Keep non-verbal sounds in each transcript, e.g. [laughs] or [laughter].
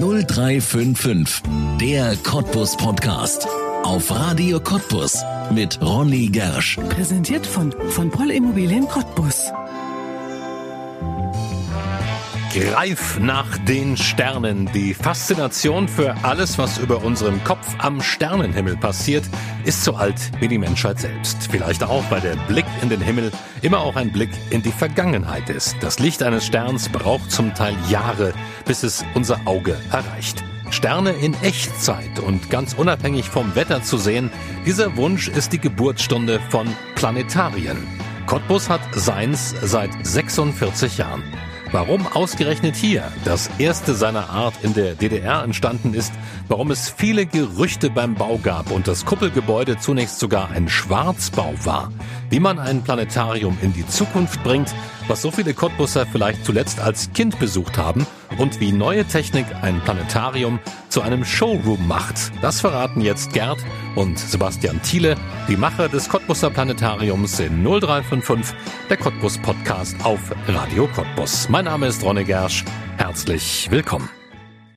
0355, der Cottbus Podcast. Auf Radio Cottbus mit Ronny Gersch. Präsentiert von, von Poll Immobilien Cottbus. Greif nach den Sternen. Die Faszination für alles, was über unserem Kopf am Sternenhimmel passiert, ist so alt wie die Menschheit selbst. Vielleicht auch, weil der Blick in den Himmel immer auch ein Blick in die Vergangenheit ist. Das Licht eines Sterns braucht zum Teil Jahre, bis es unser Auge erreicht. Sterne in Echtzeit und ganz unabhängig vom Wetter zu sehen, dieser Wunsch ist die Geburtsstunde von Planetarien. Cottbus hat seins seit 46 Jahren. Warum ausgerechnet hier das erste seiner Art in der DDR entstanden ist, warum es viele Gerüchte beim Bau gab und das Kuppelgebäude zunächst sogar ein Schwarzbau war, wie man ein Planetarium in die Zukunft bringt, was so viele Cottbusser vielleicht zuletzt als Kind besucht haben und wie neue Technik ein Planetarium zu einem Showroom macht. Das verraten jetzt Gerd und Sebastian Thiele, die Macher des Cottbusser Planetariums in 0355, der Cottbus Podcast auf Radio Cottbus. Mein Name ist Ronne Gersch. Herzlich willkommen.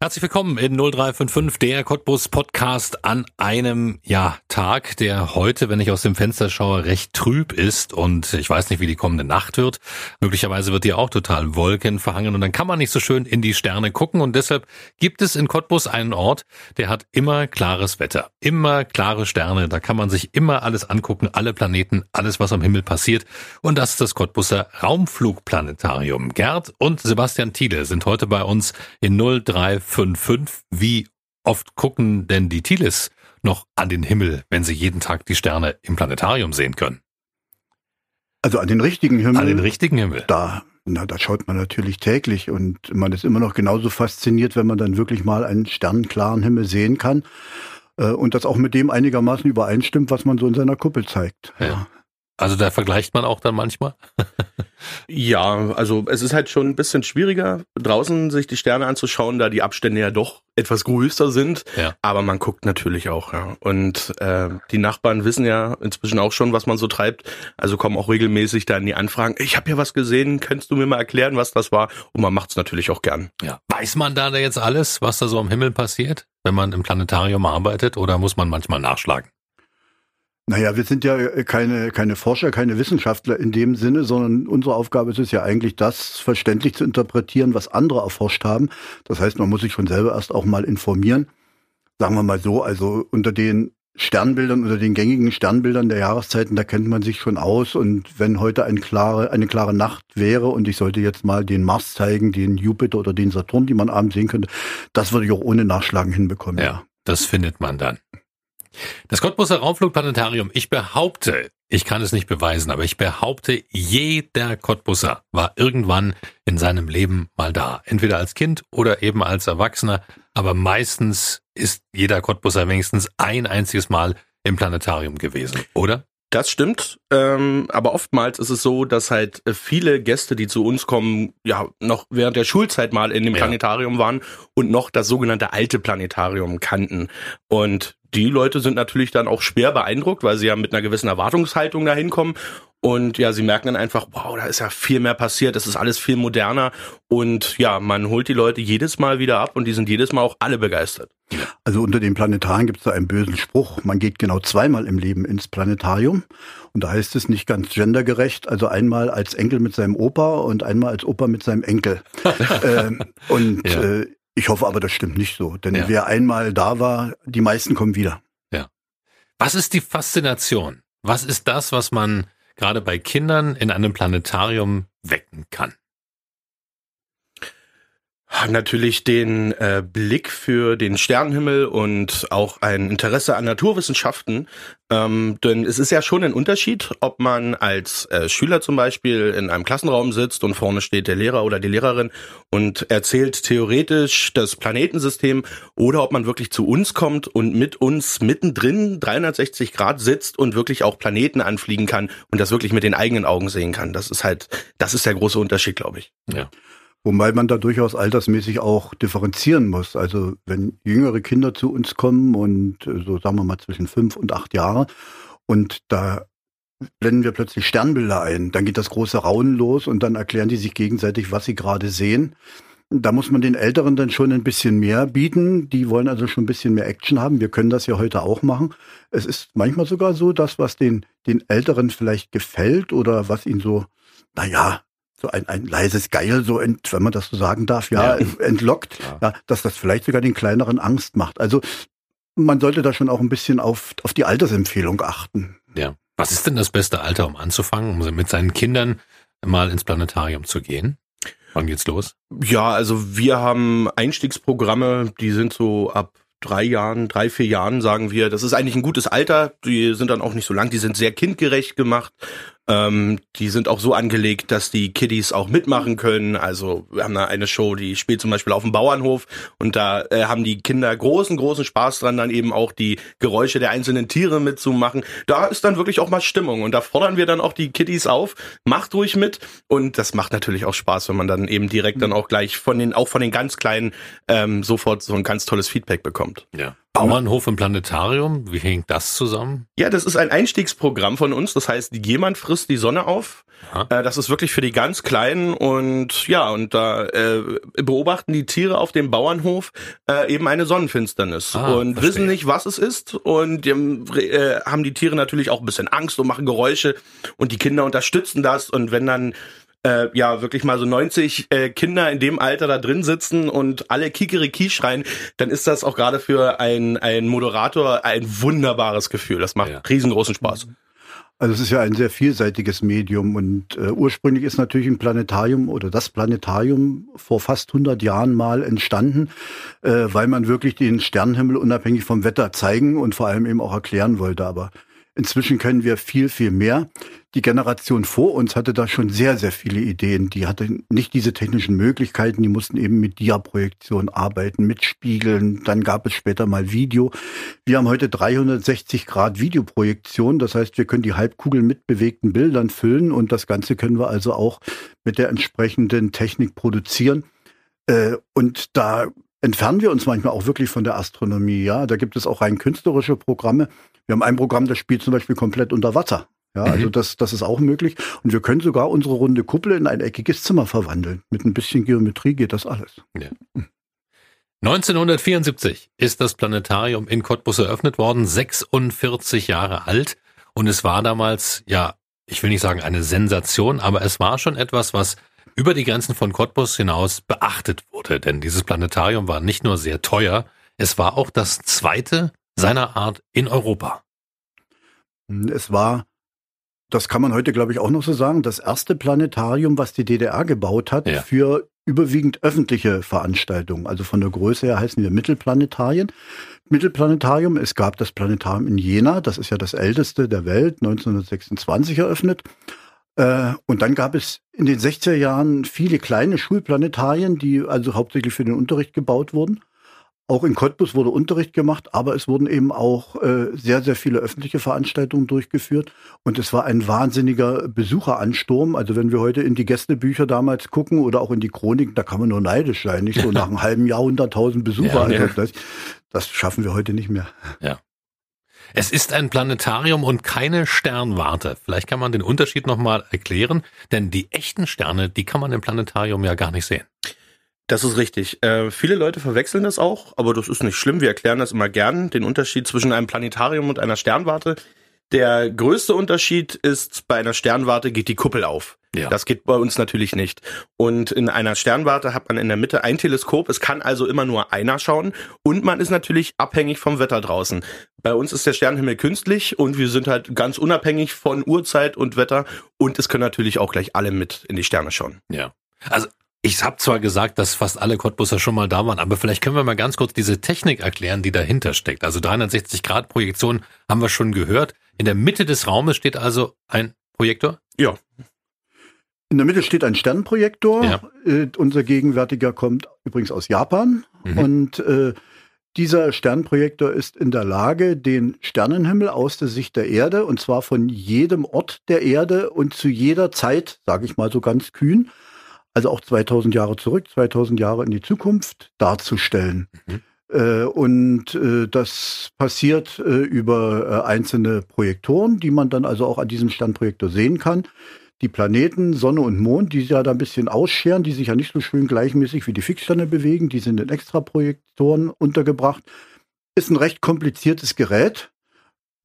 Herzlich willkommen in 0355, der Cottbus Podcast an einem, ja, Tag, der heute, wenn ich aus dem Fenster schaue, recht trüb ist und ich weiß nicht, wie die kommende Nacht wird. Möglicherweise wird die auch total Wolken verhangen und dann kann man nicht so schön in die Sterne gucken und deshalb gibt es in Cottbus einen Ort, der hat immer klares Wetter, immer klare Sterne, da kann man sich immer alles angucken, alle Planeten, alles, was am Himmel passiert und das ist das Cottbuser Raumflugplanetarium. Gerd und Sebastian Thiele sind heute bei uns in 03 5,5. Wie oft gucken denn die Thieles noch an den Himmel, wenn sie jeden Tag die Sterne im Planetarium sehen können? Also an den richtigen Himmel. An den richtigen Himmel. Da, na, da schaut man natürlich täglich und man ist immer noch genauso fasziniert, wenn man dann wirklich mal einen sternenklaren Himmel sehen kann äh, und das auch mit dem einigermaßen übereinstimmt, was man so in seiner Kuppel zeigt. Ja. Ja. Also da vergleicht man auch dann manchmal? [laughs] ja, also es ist halt schon ein bisschen schwieriger, draußen sich die Sterne anzuschauen, da die Abstände ja doch etwas größer sind. Ja. Aber man guckt natürlich auch, ja. Und äh, die Nachbarn wissen ja inzwischen auch schon, was man so treibt. Also kommen auch regelmäßig dann die Anfragen, ich habe hier was gesehen, könntest du mir mal erklären, was das war? Und man macht es natürlich auch gern. Ja. Weiß man da jetzt alles, was da so am Himmel passiert, wenn man im Planetarium arbeitet, oder muss man manchmal nachschlagen? Naja, wir sind ja äh, keine, keine Forscher, keine Wissenschaftler in dem Sinne, sondern unsere Aufgabe ist es ja eigentlich, das verständlich zu interpretieren, was andere erforscht haben. Das heißt, man muss sich schon selber erst auch mal informieren. Sagen wir mal so, also unter den Sternbildern, unter den gängigen Sternbildern der Jahreszeiten, da kennt man sich schon aus. Und wenn heute eine klare, eine klare Nacht wäre und ich sollte jetzt mal den Mars zeigen, den Jupiter oder den Saturn, die man abends sehen könnte, das würde ich auch ohne Nachschlagen hinbekommen. Ja, ja. das findet man dann. Das Cottbuser Raumflugplanetarium, ich behaupte, ich kann es nicht beweisen, aber ich behaupte, jeder Cottbusser war irgendwann in seinem Leben mal da. Entweder als Kind oder eben als Erwachsener. Aber meistens ist jeder Cottbusser wenigstens ein einziges Mal im Planetarium gewesen, oder? Das stimmt, ähm, aber oftmals ist es so, dass halt viele Gäste, die zu uns kommen, ja noch während der Schulzeit mal in dem ja. Planetarium waren und noch das sogenannte alte Planetarium kannten. Und die Leute sind natürlich dann auch schwer beeindruckt, weil sie ja mit einer gewissen Erwartungshaltung da hinkommen. Und ja, sie merken dann einfach, wow, da ist ja viel mehr passiert, es ist alles viel moderner. Und ja, man holt die Leute jedes Mal wieder ab und die sind jedes Mal auch alle begeistert. Also unter den Planetaren gibt es da einen bösen Spruch. Man geht genau zweimal im Leben ins Planetarium. Und da heißt es nicht ganz gendergerecht, also einmal als Enkel mit seinem Opa und einmal als Opa mit seinem Enkel. [laughs] ähm, und ja. äh, ich hoffe aber, das stimmt nicht so. Denn ja. wer einmal da war, die meisten kommen wieder. Ja. Was ist die Faszination? Was ist das, was man gerade bei Kindern in einem Planetarium wecken kann? Natürlich den äh, Blick für den Sternenhimmel und auch ein Interesse an Naturwissenschaften. Ähm, denn es ist ja schon ein Unterschied, ob man als äh, Schüler zum Beispiel in einem Klassenraum sitzt und vorne steht der Lehrer oder die Lehrerin und erzählt theoretisch das Planetensystem oder ob man wirklich zu uns kommt und mit uns mittendrin 360 Grad sitzt und wirklich auch Planeten anfliegen kann und das wirklich mit den eigenen Augen sehen kann. Das ist halt, das ist der große Unterschied, glaube ich. Ja. Wobei man da durchaus altersmäßig auch differenzieren muss. Also wenn jüngere Kinder zu uns kommen und äh, so sagen wir mal zwischen fünf und acht Jahre und da blenden wir plötzlich Sternbilder ein, dann geht das große Raunen los und dann erklären die sich gegenseitig, was sie gerade sehen. Da muss man den Älteren dann schon ein bisschen mehr bieten. Die wollen also schon ein bisschen mehr Action haben. Wir können das ja heute auch machen. Es ist manchmal sogar so, dass was den, den Älteren vielleicht gefällt oder was ihnen so, naja, so ein, ein leises Geil, so ent, wenn man das so sagen darf, ja, ja. [laughs] entlockt, ja. ja, dass das vielleicht sogar den Kleineren Angst macht. Also man sollte da schon auch ein bisschen auf, auf die Altersempfehlung achten. Ja. Was ist denn das beste Alter, um anzufangen, um mit seinen Kindern mal ins Planetarium zu gehen? Wann geht's los? Ja, also wir haben Einstiegsprogramme, die sind so ab drei Jahren, drei, vier Jahren, sagen wir. Das ist eigentlich ein gutes Alter. Die sind dann auch nicht so lang. Die sind sehr kindgerecht gemacht. Ähm, die sind auch so angelegt, dass die Kiddies auch mitmachen können. Also wir haben da eine Show, die spielt zum Beispiel auf dem Bauernhof und da äh, haben die Kinder großen, großen Spaß dran, dann eben auch die Geräusche der einzelnen Tiere mitzumachen. Da ist dann wirklich auch mal Stimmung und da fordern wir dann auch die Kiddies auf, macht ruhig mit und das macht natürlich auch Spaß, wenn man dann eben direkt dann auch gleich von den, auch von den ganz Kleinen ähm, sofort so ein ganz tolles Feedback bekommt. Ja. Bauernhof im Planetarium, wie hängt das zusammen? Ja, das ist ein Einstiegsprogramm von uns. Das heißt, jemand frisst die Sonne auf. Aha. Äh, das ist wirklich für die ganz Kleinen und ja, und da äh, beobachten die Tiere auf dem Bauernhof äh, eben eine Sonnenfinsternis ah, und verstehe. wissen nicht, was es ist und äh, haben die Tiere natürlich auch ein bisschen Angst und machen Geräusche und die Kinder unterstützen das und wenn dann äh, ja wirklich mal so 90 äh, Kinder in dem Alter da drin sitzen und alle Kikeriki schreien, dann ist das auch gerade für ein, ein Moderator ein wunderbares Gefühl. Das macht ja. riesengroßen Spaß. Also es ist ja ein sehr vielseitiges Medium und äh, ursprünglich ist natürlich ein Planetarium oder das Planetarium vor fast 100 Jahren mal entstanden, äh, weil man wirklich den Sternenhimmel unabhängig vom Wetter zeigen und vor allem eben auch erklären wollte. Aber Inzwischen können wir viel, viel mehr. Die Generation vor uns hatte da schon sehr, sehr viele Ideen. Die hatte nicht diese technischen Möglichkeiten. Die mussten eben mit Dia-Projektion arbeiten, mit Spiegeln. Dann gab es später mal Video. Wir haben heute 360 Grad Videoprojektion. Das heißt, wir können die Halbkugel mit bewegten Bildern füllen und das Ganze können wir also auch mit der entsprechenden Technik produzieren. Äh, und da entfernen wir uns manchmal auch wirklich von der Astronomie. Ja, da gibt es auch rein künstlerische Programme. Wir haben ein Programm, das spielt zum Beispiel komplett unter Wasser. Ja, also mhm. das, das ist auch möglich. Und wir können sogar unsere runde Kuppel in ein eckiges Zimmer verwandeln. Mit ein bisschen Geometrie geht das alles. Ja. 1974 ist das Planetarium in Cottbus eröffnet worden, 46 Jahre alt. Und es war damals, ja, ich will nicht sagen eine Sensation, aber es war schon etwas, was über die Grenzen von Cottbus hinaus beachtet wurde. Denn dieses Planetarium war nicht nur sehr teuer, es war auch das zweite seiner Art in Europa. Es war, das kann man heute glaube ich auch noch so sagen, das erste Planetarium, was die DDR gebaut hat ja. für überwiegend öffentliche Veranstaltungen. Also von der Größe her heißen wir Mittelplanetarien. Mittelplanetarium, es gab das Planetarium in Jena, das ist ja das älteste der Welt, 1926 eröffnet. Äh, und dann gab es in den 60er Jahren viele kleine Schulplanetarien, die also hauptsächlich für den Unterricht gebaut wurden. Auch in Cottbus wurde Unterricht gemacht, aber es wurden eben auch äh, sehr, sehr viele öffentliche Veranstaltungen durchgeführt. Und es war ein wahnsinniger Besucheransturm. Also wenn wir heute in die Gästebücher damals gucken oder auch in die Chroniken, da kann man nur neidisch sein. Nicht so [laughs] nach einem halben Jahr hunderttausend Besucher. Ja, also das, das schaffen wir heute nicht mehr. Ja. Es ist ein Planetarium und keine Sternwarte. Vielleicht kann man den Unterschied nochmal erklären, denn die echten Sterne, die kann man im Planetarium ja gar nicht sehen. Das ist richtig. Äh, viele Leute verwechseln das auch, aber das ist nicht schlimm. Wir erklären das immer gern, den Unterschied zwischen einem Planetarium und einer Sternwarte. Der größte Unterschied ist, bei einer Sternwarte geht die Kuppel auf. Ja. Das geht bei uns natürlich nicht. Und in einer Sternwarte hat man in der Mitte ein Teleskop. Es kann also immer nur einer schauen. Und man ist natürlich abhängig vom Wetter draußen. Bei uns ist der Sternenhimmel künstlich und wir sind halt ganz unabhängig von Uhrzeit und Wetter. Und es können natürlich auch gleich alle mit in die Sterne schauen. Ja. Also ich habe zwar gesagt, dass fast alle Cottbusser schon mal da waren, aber vielleicht können wir mal ganz kurz diese Technik erklären, die dahinter steckt. Also 360 Grad Projektion haben wir schon gehört. In der Mitte des Raumes steht also ein Projektor? Ja. In der Mitte steht ein Sternprojektor. Ja. Äh, unser gegenwärtiger kommt übrigens aus Japan. Mhm. Und äh, dieser Sternprojektor ist in der Lage, den Sternenhimmel aus der Sicht der Erde, und zwar von jedem Ort der Erde und zu jeder Zeit, sage ich mal so ganz kühn, also auch 2000 Jahre zurück, 2000 Jahre in die Zukunft darzustellen. Mhm. Äh, und äh, das passiert äh, über äh, einzelne Projektoren, die man dann also auch an diesem Standprojektor sehen kann. die Planeten, Sonne und Mond, die sich ja da ein bisschen ausscheren, die sich ja nicht so schön gleichmäßig wie die Fixsterne bewegen, die sind in Extraprojektoren untergebracht. Ist ein recht kompliziertes Gerät,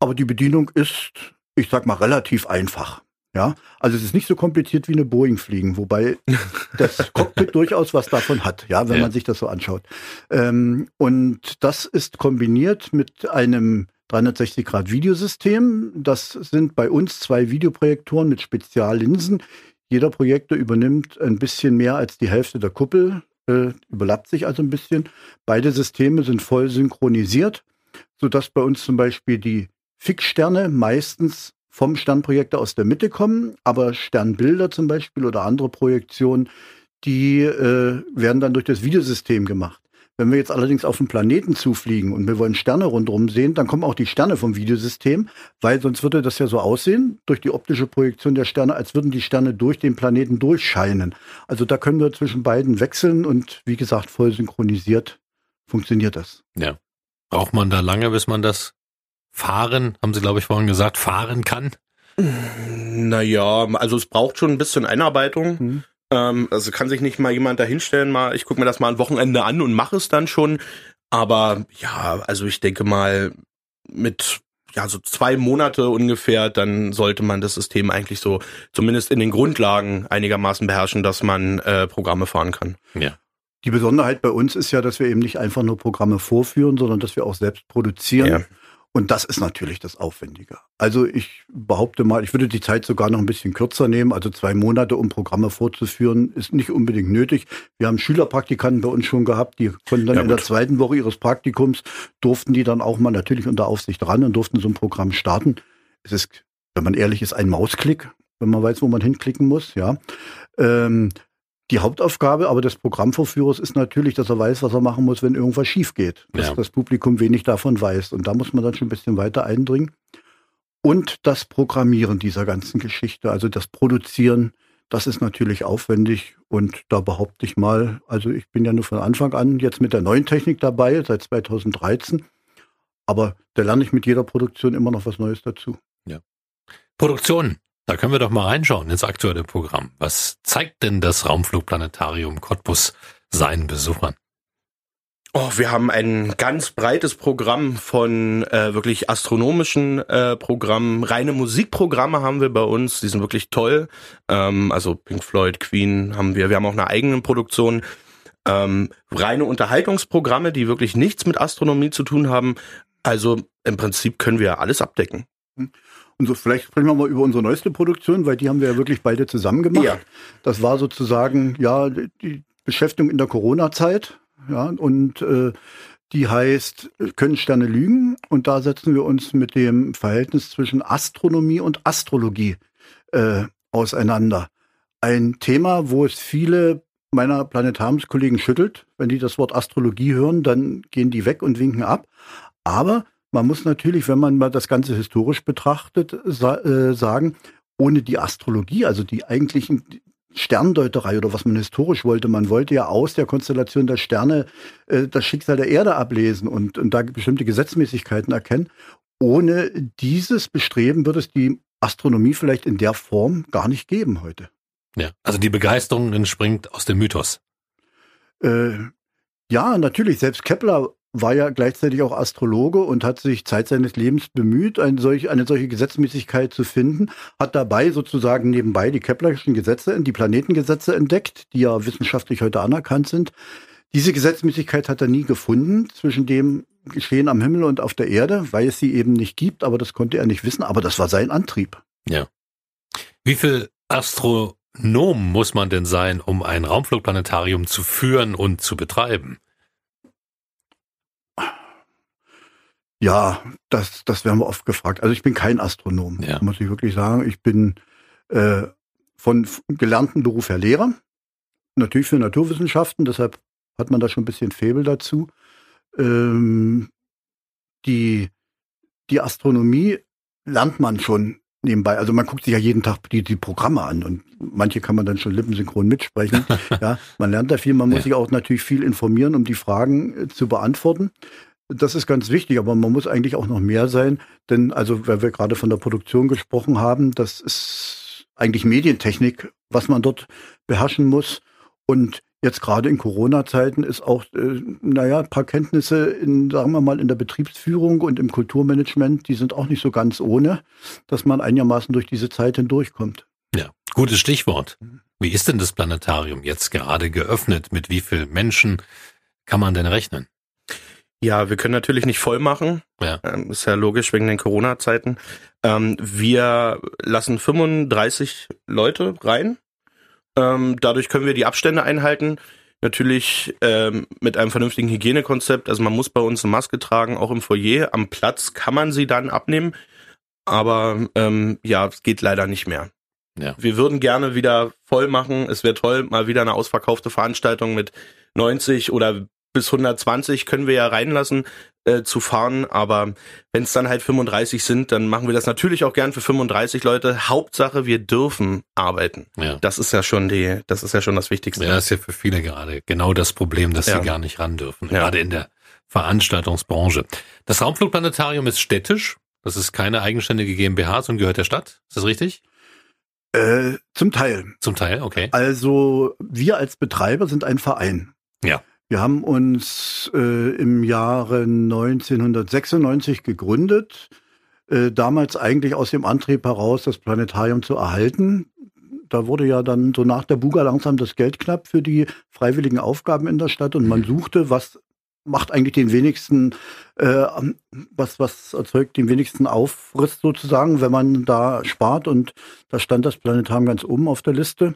aber die Bedienung ist, ich sag mal, relativ einfach. Ja, also es ist nicht so kompliziert wie eine Boeing fliegen, wobei [laughs] das Cockpit durchaus was davon hat, ja, wenn ja. man sich das so anschaut. Ähm, und das ist kombiniert mit einem 360 Grad Videosystem. Das sind bei uns zwei Videoprojektoren mit Speziallinsen. Jeder Projektor übernimmt ein bisschen mehr als die Hälfte der Kuppel, äh, überlappt sich also ein bisschen. Beide Systeme sind voll synchronisiert, sodass bei uns zum Beispiel die Fixsterne meistens vom Sternprojektor aus der Mitte kommen, aber Sternbilder zum Beispiel oder andere Projektionen, die äh, werden dann durch das Videosystem gemacht. Wenn wir jetzt allerdings auf den Planeten zufliegen und wir wollen Sterne rundherum sehen, dann kommen auch die Sterne vom Videosystem, weil sonst würde das ja so aussehen, durch die optische Projektion der Sterne, als würden die Sterne durch den Planeten durchscheinen. Also da können wir zwischen beiden wechseln und wie gesagt, voll synchronisiert funktioniert das. Ja. Braucht man da lange, bis man das fahren, haben Sie, glaube ich, vorhin gesagt, fahren kann? Naja, also es braucht schon ein bisschen Einarbeitung. Mhm. Ähm, also kann sich nicht mal jemand dahinstellen, mal, ich gucke mir das mal ein Wochenende an und mache es dann schon. Aber ja, also ich denke mal, mit ja, so zwei Monate ungefähr, dann sollte man das System eigentlich so zumindest in den Grundlagen einigermaßen beherrschen, dass man äh, Programme fahren kann. Ja. Die Besonderheit bei uns ist ja, dass wir eben nicht einfach nur Programme vorführen, sondern dass wir auch selbst produzieren. Ja. Und das ist natürlich das Aufwendige. Also ich behaupte mal, ich würde die Zeit sogar noch ein bisschen kürzer nehmen. Also zwei Monate, um Programme vorzuführen, ist nicht unbedingt nötig. Wir haben Schülerpraktikanten bei uns schon gehabt, die konnten dann ja, in der zweiten Woche ihres Praktikums, durften die dann auch mal natürlich unter Aufsicht ran und durften so ein Programm starten. Es ist, wenn man ehrlich ist, ein Mausklick, wenn man weiß, wo man hinklicken muss, ja. Ähm, die Hauptaufgabe aber des Programmvorführers ist natürlich, dass er weiß, was er machen muss, wenn irgendwas schief geht. Dass ja. das Publikum wenig davon weiß. Und da muss man dann schon ein bisschen weiter eindringen. Und das Programmieren dieser ganzen Geschichte, also das Produzieren, das ist natürlich aufwendig. Und da behaupte ich mal, also ich bin ja nur von Anfang an jetzt mit der neuen Technik dabei, seit 2013. Aber da lerne ich mit jeder Produktion immer noch was Neues dazu. Ja. Produktion. Da können wir doch mal reinschauen ins aktuelle Programm. Was zeigt denn das Raumflugplanetarium Cottbus seinen Besuchern? Oh, wir haben ein ganz breites Programm von äh, wirklich astronomischen äh, Programmen. Reine Musikprogramme haben wir bei uns, die sind wirklich toll. Ähm, also Pink Floyd, Queen haben wir. Wir haben auch eine eigene Produktion. Ähm, reine Unterhaltungsprogramme, die wirklich nichts mit Astronomie zu tun haben. Also im Prinzip können wir alles abdecken. Und so, vielleicht sprechen wir mal über unsere neueste Produktion, weil die haben wir ja wirklich beide zusammen gemacht. Ja. Das war sozusagen, ja, die Beschäftigung in der Corona-Zeit. Ja, und äh, die heißt, können Sterne lügen? Und da setzen wir uns mit dem Verhältnis zwischen Astronomie und Astrologie äh, auseinander. Ein Thema, wo es viele meiner Planetariumskollegen schüttelt. Wenn die das Wort Astrologie hören, dann gehen die weg und winken ab. Aber man muss natürlich, wenn man mal das Ganze historisch betrachtet, sa äh, sagen, ohne die Astrologie, also die eigentlichen Sterndeuterei oder was man historisch wollte, man wollte ja aus der Konstellation der Sterne äh, das Schicksal der Erde ablesen und, und da bestimmte Gesetzmäßigkeiten erkennen. Ohne dieses Bestreben wird es die Astronomie vielleicht in der Form gar nicht geben heute. Ja, also die Begeisterung entspringt aus dem Mythos. Äh, ja, natürlich. Selbst Kepler war ja gleichzeitig auch Astrologe und hat sich Zeit seines Lebens bemüht, eine solche, eine solche Gesetzmäßigkeit zu finden, hat dabei sozusagen nebenbei die Keplerischen Gesetze, die Planetengesetze entdeckt, die ja wissenschaftlich heute anerkannt sind. Diese Gesetzmäßigkeit hat er nie gefunden zwischen dem Geschehen am Himmel und auf der Erde, weil es sie eben nicht gibt, aber das konnte er nicht wissen, aber das war sein Antrieb. Ja. Wie viel Astronom muss man denn sein, um ein Raumflugplanetarium zu führen und zu betreiben? Ja, das, das werden wir oft gefragt. Also ich bin kein Astronom, ja. muss ich wirklich sagen. Ich bin äh, von gelernten Beruf her Lehrer, natürlich für Naturwissenschaften, deshalb hat man da schon ein bisschen Febel dazu. Ähm, die, die Astronomie lernt man schon nebenbei. Also man guckt sich ja jeden Tag die, die Programme an und manche kann man dann schon lippensynchron mitsprechen. [laughs] ja, man lernt da viel. Man muss ja. sich auch natürlich viel informieren, um die Fragen äh, zu beantworten. Das ist ganz wichtig, aber man muss eigentlich auch noch mehr sein, denn also, weil wir gerade von der Produktion gesprochen haben, das ist eigentlich Medientechnik, was man dort beherrschen muss. Und jetzt gerade in Corona-Zeiten ist auch, äh, naja, ein paar Kenntnisse in, sagen wir mal, in der Betriebsführung und im Kulturmanagement, die sind auch nicht so ganz ohne, dass man einigermaßen durch diese Zeit hindurchkommt. Ja, gutes Stichwort. Wie ist denn das Planetarium jetzt gerade geöffnet? Mit wie vielen Menschen kann man denn rechnen? Ja, wir können natürlich nicht voll machen. Ja. Ähm, ist ja logisch wegen den Corona-Zeiten. Ähm, wir lassen 35 Leute rein. Ähm, dadurch können wir die Abstände einhalten. Natürlich mit einem vernünftigen Hygienekonzept. Also man muss bei uns eine Maske tragen, auch im Foyer. Am Platz kann man sie dann abnehmen. Aber ähm, ja, es geht leider nicht mehr. Ja. Wir würden gerne wieder voll machen. Es wäre toll, mal wieder eine ausverkaufte Veranstaltung mit 90 oder bis 120 können wir ja reinlassen äh, zu fahren, aber wenn es dann halt 35 sind, dann machen wir das natürlich auch gern für 35 Leute. Hauptsache, wir dürfen arbeiten. Ja. Das ist ja schon die, das ist ja schon das Wichtigste. Ja, das ist ja für viele gerade genau das Problem, dass Ja. sie gar nicht ran dürfen, Ja. gerade in der Veranstaltungsbranche. Das Raumflugplanetarium ist städtisch. Das ist keine eigenständige GmbH, sondern gehört der Stadt. Ist das richtig? Äh, zum Teil. Zum Teil, okay. Also wir als Betreiber sind ein Verein. Ja. Wir haben uns äh, im Jahre 1996 gegründet, äh, damals eigentlich aus dem Antrieb heraus, das Planetarium zu erhalten. Da wurde ja dann so nach der Buga langsam das Geld knapp für die freiwilligen Aufgaben in der Stadt und man suchte, was macht eigentlich den wenigsten, äh, was, was erzeugt den wenigsten Aufriss sozusagen, wenn man da spart und da stand das Planetarium ganz oben auf der Liste.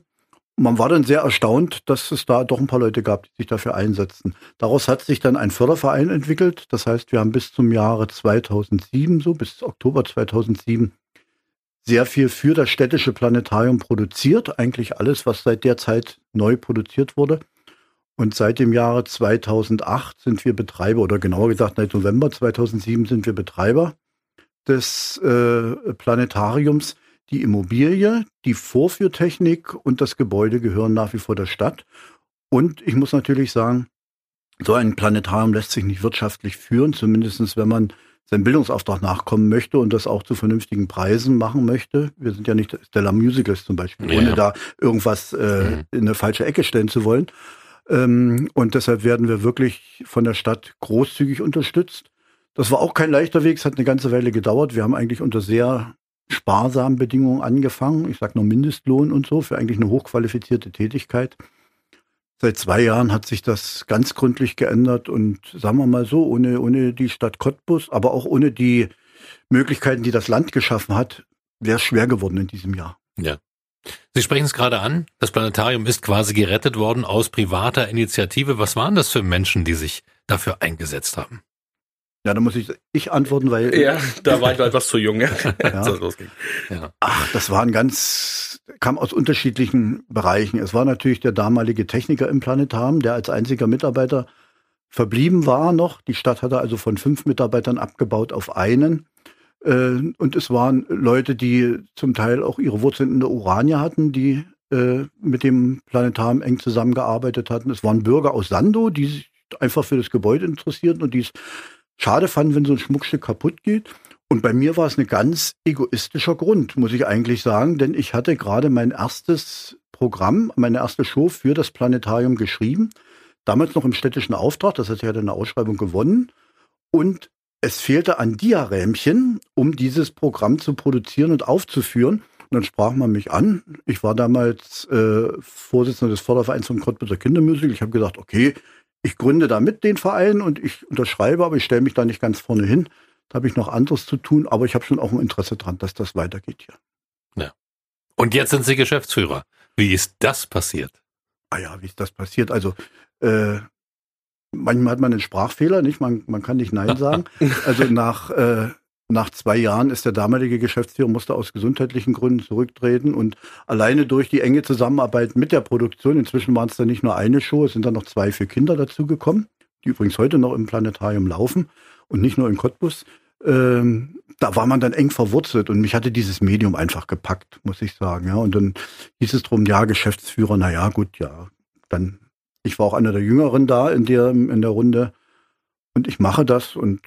Man war dann sehr erstaunt, dass es da doch ein paar Leute gab, die sich dafür einsetzen. Daraus hat sich dann ein Förderverein entwickelt. Das heißt, wir haben bis zum Jahre 2007, so bis Oktober 2007, sehr viel für das städtische Planetarium produziert. Eigentlich alles, was seit der Zeit neu produziert wurde. Und seit dem Jahre 2008 sind wir Betreiber, oder genauer gesagt, seit November 2007 sind wir Betreiber des äh, Planetariums. Die Immobilie, die Vorführtechnik und das Gebäude gehören nach wie vor der Stadt. Und ich muss natürlich sagen, so ein Planetarium lässt sich nicht wirtschaftlich führen, zumindestens wenn man seinem Bildungsauftrag nachkommen möchte und das auch zu vernünftigen Preisen machen möchte. Wir sind ja nicht Stella Musicals zum Beispiel, Ja. ohne da irgendwas äh, Mhm. in eine falsche Ecke stellen zu wollen. Ähm, und deshalb werden wir wirklich von der Stadt großzügig unterstützt. Das war auch kein leichter Weg, es hat eine ganze Weile gedauert. Wir haben eigentlich unter sehr sparsamen Bedingungen angefangen. Ich sage nur Mindestlohn und so für eigentlich eine hochqualifizierte Tätigkeit. Seit zwei Jahren hat sich das ganz gründlich geändert und sagen wir mal so, ohne, ohne die Stadt Cottbus, aber auch ohne die Möglichkeiten, die das Land geschaffen hat, wäre es schwer geworden in diesem Jahr. Sie sprechen es gerade an. Das Planetarium ist quasi gerettet worden aus privater Initiative. Was waren das für Menschen, die sich dafür eingesetzt haben? Ja, da muss ich, ich antworten, weil Ja, da war ich noch etwas zu jung, ja. [laughs] Ja. als das losging. Ja. Ach, das waren ganz, kam aus unterschiedlichen Bereichen. Es war natürlich der damalige Techniker im Planetarium, der als einziger Mitarbeiter verblieben war noch. Die Stadt hatte also von fünf Mitarbeitern abgebaut auf einen. Äh, Und es waren Leute, die zum Teil auch ihre Wurzeln in der Urania hatten, die äh, mit dem Planetarium eng zusammengearbeitet hatten. Es waren Bürger aus Sando, die sich einfach für das Gebäude interessierten und die es schade fanden, wenn so ein Schmuckstück kaputt geht. Und bei mir war es ein ganz egoistischer Grund, muss ich eigentlich sagen, denn ich hatte gerade mein erstes Programm, meine erste Show für das Planetarium geschrieben, damals noch im städtischen Auftrag, das heißt, ich hatte eine Ausschreibung gewonnen und es fehlte an Diarämchen, um dieses Programm zu produzieren und aufzuführen. Und dann sprach man mich an. Ich war damals äh, Vorsitzender des Fördervereins von Cottbuser Kindermusik. Ich habe gesagt, okay, ich gründe da mit den Verein und ich unterschreibe, aber ich stelle mich da nicht ganz vorne hin. Da habe ich noch anderes zu tun, aber ich habe schon auch ein Interesse dran, dass das weitergeht hier. Und jetzt sind Sie Geschäftsführer. Wie ist das passiert? Ah ja, wie ist das passiert? Also äh, manchmal hat man einen Sprachfehler, nicht? Man, man kann nicht Nein [laughs] sagen. Also nach, äh, nach zwei Jahren ist der damalige Geschäftsführer, musste aus gesundheitlichen Gründen zurücktreten und alleine durch die enge Zusammenarbeit mit der Produktion, inzwischen waren es dann nicht nur eine Show, es sind dann noch zwei für Kinder dazugekommen, die übrigens heute noch im Planetarium laufen und nicht nur in Cottbus. Ähm, da war man dann eng verwurzelt und mich hatte dieses Medium einfach gepackt, muss ich sagen. Ja, und dann hieß es drum, ja, Geschäftsführer, na ja, gut, ja, dann, ich war auch einer der Jüngeren da in der, in der Runde und ich mache das und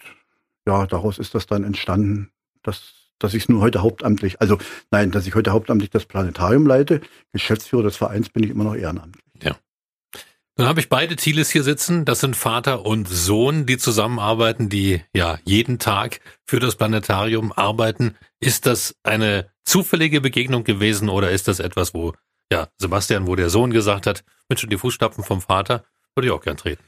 ja, daraus ist das dann entstanden, dass dass ich es nur heute hauptamtlich, also nein, dass ich heute hauptamtlich das Planetarium leite. Geschäftsführer des Vereins bin ich immer noch ehrenamtlich. Ja. Dann habe ich beide Thieles hier sitzen. Das sind Vater und Sohn, die zusammenarbeiten, die ja jeden Tag für das Planetarium arbeiten. Ist das eine zufällige Begegnung gewesen oder ist das etwas, wo ja Sebastian, wo der Sohn gesagt hat, Mensch, die Fußstapfen vom Vater würde ich auch gern treten?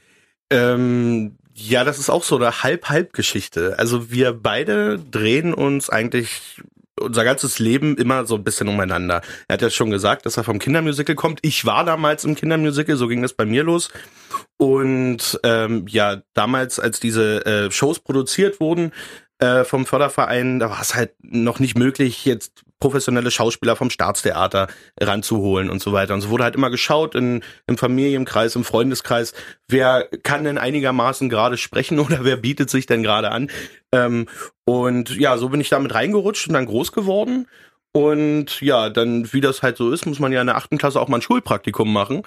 Ähm, ja, das ist auch so eine Halb-Halb-Geschichte. Also wir beide drehen uns eigentlich unser ganzes Leben immer so ein bisschen umeinander. Er hat ja schon gesagt, dass er vom Kindermusical kommt. Ich war damals im Kindermusical, so ging das bei mir los. Und ähm, ja, damals, als diese äh, Shows produziert wurden, äh, vom Förderverein, da war es halt noch nicht möglich, jetzt professionelle Schauspieler vom Staatstheater ranzuholen und so weiter. Und so wurde halt immer geschaut in, im Familienkreis, im Freundeskreis, wer kann denn einigermaßen gerade sprechen [laughs] oder wer bietet sich denn gerade an. Ähm, und ja, so bin ich damit reingerutscht und dann groß geworden. Und ja, dann, wie das halt so ist, muss man ja in der achten Klasse auch mal ein Schulpraktikum machen.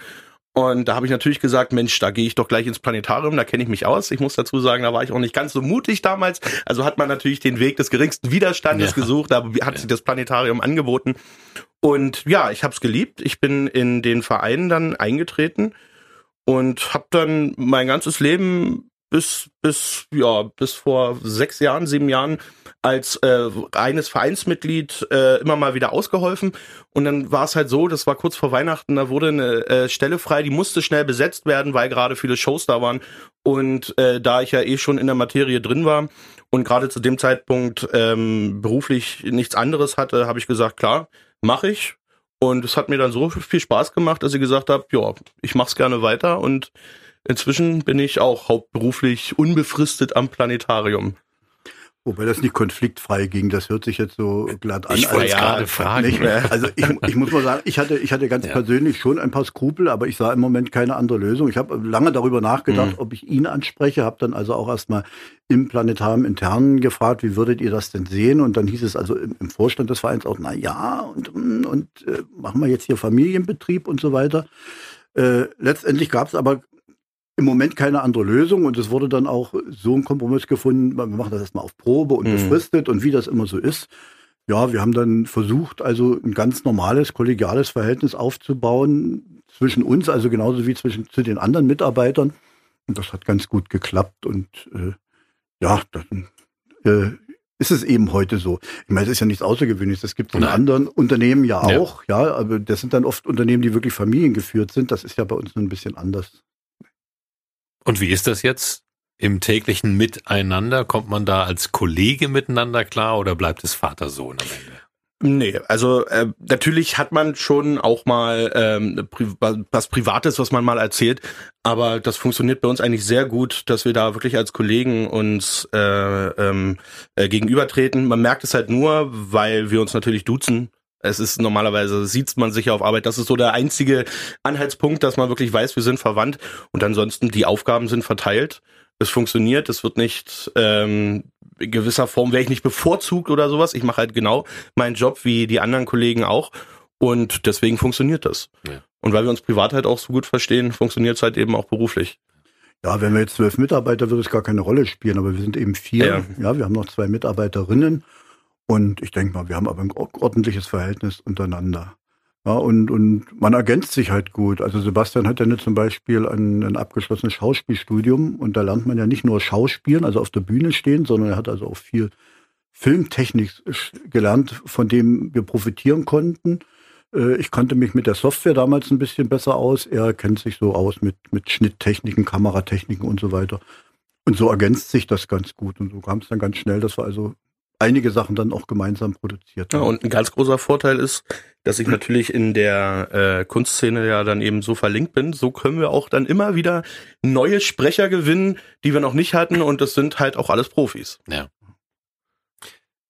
Und da habe ich natürlich gesagt, Mensch, da gehe ich doch gleich ins Planetarium, da kenne ich mich aus. Ich muss dazu sagen, da war ich auch nicht ganz so mutig damals. Also hat man natürlich den Weg des geringsten Widerstandes ja. gesucht, da hat ja. sich das Planetarium angeboten. Und ja, ich habe es geliebt. Ich bin in den Verein dann eingetreten und habe dann mein ganzes Leben bis bis ja bis vor sechs Jahren, sieben Jahren als äh, reines Vereinsmitglied äh, immer mal wieder ausgeholfen. Und dann war es halt so, das war kurz vor Weihnachten, da wurde eine äh, Stelle frei, die musste schnell besetzt werden, weil gerade viele Shows da waren. Und äh, da ich ja eh schon in der Materie drin war und gerade zu dem Zeitpunkt ähm, beruflich nichts anderes hatte, habe ich gesagt, klar, mache ich. Und es hat mir dann so viel Spaß gemacht, dass ich gesagt habe, ja, ich mach's gerne weiter und Inzwischen bin ich auch hauptberuflich unbefristet am Planetarium. Wobei das nicht konfliktfrei ging, das hört sich jetzt so glatt an. Ich wollte ja, gerade fragen. [laughs] Also ich, ich, muss mal sagen, ich hatte, ich hatte ganz ja. persönlich schon ein paar Skrupel, aber ich sah im Moment keine andere Lösung. Ich habe lange darüber nachgedacht, mhm. ob ich ihn anspreche, habe dann also auch erstmal im Planetarium intern gefragt, wie würdet ihr das denn sehen? Und dann hieß es also im, im Vorstand des Vereins auch, na ja, und, und äh, machen wir jetzt hier Familienbetrieb und so weiter. Äh, letztendlich gab es aber im Moment keine andere Lösung und es wurde dann auch so ein Kompromiss gefunden, wir machen das erstmal auf Probe und mhm. befristet und wie das immer so ist. Ja, wir haben dann versucht, also ein ganz normales, kollegiales Verhältnis aufzubauen zwischen uns, also genauso wie zwischen zu den anderen Mitarbeitern. Und das hat ganz gut geklappt und äh, ja, dann äh, ist es eben heute so. Ich meine, es ist ja nichts Außergewöhnliches. Das gibt es in anderen Unternehmen ja auch, ja. ja, aber das sind dann oft Unternehmen, die wirklich familiengeführt sind. Das ist ja bei uns ein bisschen anders. Und wie ist das jetzt im täglichen Miteinander? Kommt man da als Kollege miteinander klar oder bleibt es Vater-Sohn am Ende? Nee, also äh, natürlich hat man schon auch mal ähm, was Privates, was man mal erzählt, aber das funktioniert bei uns eigentlich sehr gut, dass wir da wirklich als Kollegen uns äh, ähm, äh, gegenübertreten. Man merkt es halt nur, weil wir uns natürlich duzen es ist normalerweise, sieht man sich auf Arbeit. Das ist so der einzige Anhaltspunkt, dass man wirklich weiß, wir sind verwandt. Und ansonsten, die Aufgaben sind verteilt. Es funktioniert, es wird nicht ähm, in gewisser Form, wäre ich nicht bevorzugt oder sowas. Ich mache halt genau meinen Job wie die anderen Kollegen auch. Und deswegen funktioniert das. Ja. Und weil wir uns privat halt auch so gut verstehen, funktioniert es halt eben auch beruflich. Ja, wenn wir jetzt zwölf Mitarbeiter, würde es gar keine Rolle spielen, aber wir sind eben vier. Ja, ja wir haben noch zwei Mitarbeiterinnen und ich denke mal, wir haben aber ein ordentliches Verhältnis untereinander. Ja, und, und man ergänzt sich halt gut. Also Sebastian hat ja nicht zum Beispiel ein, ein abgeschlossenes Schauspielstudium und da lernt man ja nicht nur Schauspielen, also auf der Bühne stehen, sondern er hat also auch viel Filmtechnik gelernt, von dem wir profitieren konnten. Äh, ich kannte mich mit der Software damals ein bisschen besser aus. Er kennt sich so aus mit, mit Schnitttechniken, Kameratechniken und so weiter. Und so ergänzt sich das ganz gut. Und so kam es dann ganz schnell, dass wir also einige Sachen dann auch gemeinsam produziert haben. Ja, und ein ganz großer Vorteil ist, dass ich natürlich in der äh, Kunstszene ja dann eben so verlinkt bin. So können wir auch dann immer wieder neue Sprecher gewinnen, die wir noch nicht hatten. Und das sind halt auch alles Profis. Ja.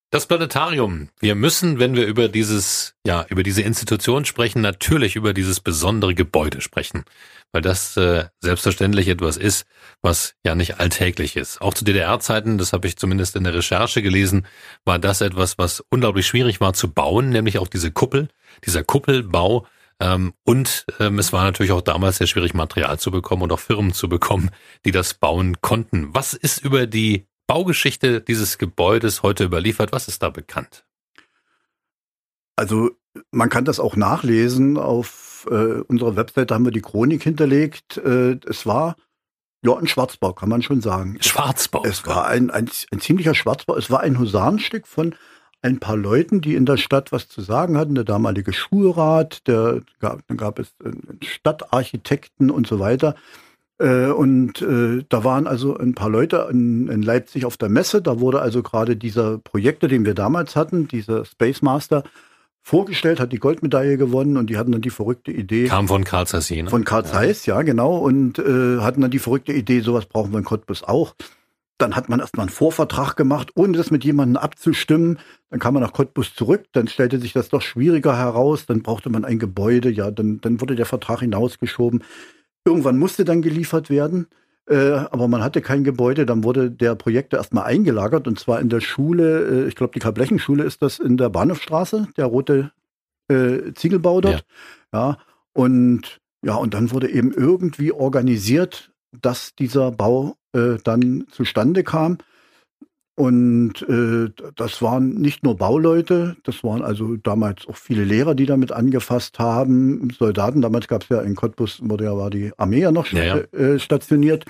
Das Planetarium. Wir müssen, wenn wir über dieses, ja, über diese Institution sprechen, natürlich über dieses besondere Gebäude sprechen, weil das äh, selbstverständlich etwas ist, was ja nicht alltäglich ist. Auch zu DDR-Zeiten, das habe ich zumindest in der Recherche gelesen, war das etwas, was unglaublich schwierig war zu bauen, nämlich auch diese Kuppel, dieser Kuppelbau. Ähm, und ähm, es war natürlich auch damals sehr schwierig, Material zu bekommen und auch Firmen zu bekommen, die das bauen konnten. Was ist über die Baugeschichte dieses Gebäudes heute überliefert? Was ist da bekannt? Also man kann das auch nachlesen. Auf äh, unserer Webseite haben wir die Chronik hinterlegt. Äh, es war ja ein Schwarzbau, kann man schon sagen. Schwarzbau. Es war ein, ein, ein ziemlicher Schwarzbau. Es war ein Husarenstück von ein paar Leuten, die in der Stadt was zu sagen hatten. Der damalige Schulrat, der gab, dann gab es einen Stadtarchitekten und so weiter. Äh, und äh, da waren also ein paar Leute in, in, Leipzig auf der Messe. Da wurde also gerade dieser Projektor, den wir damals hatten, dieser Space Master, vorgestellt, hat die Goldmedaille gewonnen und die hatten dann die verrückte Idee. Kam von Karl Zeiss, ne? Von Karl Zeiss, ja. ja, genau. Und äh, hatten dann die verrückte Idee, sowas brauchen wir in Cottbus auch. Dann hat man erstmal einen Vorvertrag gemacht, ohne das mit jemandem abzustimmen. Dann kam man nach Cottbus zurück, dann stellte sich das doch schwieriger heraus, dann brauchte man ein Gebäude, ja, dann, dann wurde der Vertrag hinausgeschoben. Irgendwann musste dann geliefert werden, äh, aber man hatte kein Gebäude, dann wurde der Projektor erstmal eingelagert und zwar in der Schule, äh, ich glaube die Karl-Blechen-Schule ist das in der Bahnhofstraße, der rote äh, Ziegelbau dort. Ja. ja. Und ja, und dann wurde eben irgendwie organisiert, dass dieser Bau äh, dann zustande kam. Und äh, das waren nicht nur Bauleute, das waren also damals auch viele Lehrer, die damit angefasst haben, Soldaten. Damals gab es ja in Cottbus, wurde ja war die Armee ja noch ja, ja. Äh, stationiert.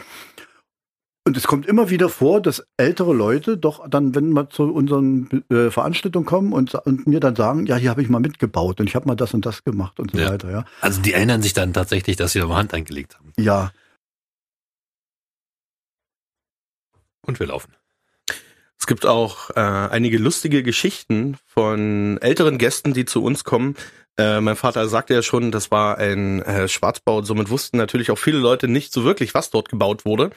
Und es kommt immer wieder vor, dass ältere Leute doch dann, wenn wir zu unseren äh, Veranstaltungen kommen und, und, mir dann sagen, ja, hier habe ich mal mitgebaut und ich habe mal das und das gemacht und so ja. weiter. Ja. Also die erinnern sich dann tatsächlich, dass sie da mal Hand eingelegt haben. Ja. Und wir laufen. Es gibt auch äh, einige lustige Geschichten von älteren Gästen, die zu uns kommen. Äh, mein Vater sagte ja schon, das war ein äh, Schwarzbau. Somit wussten natürlich auch viele Leute nicht so wirklich, was dort gebaut wurde.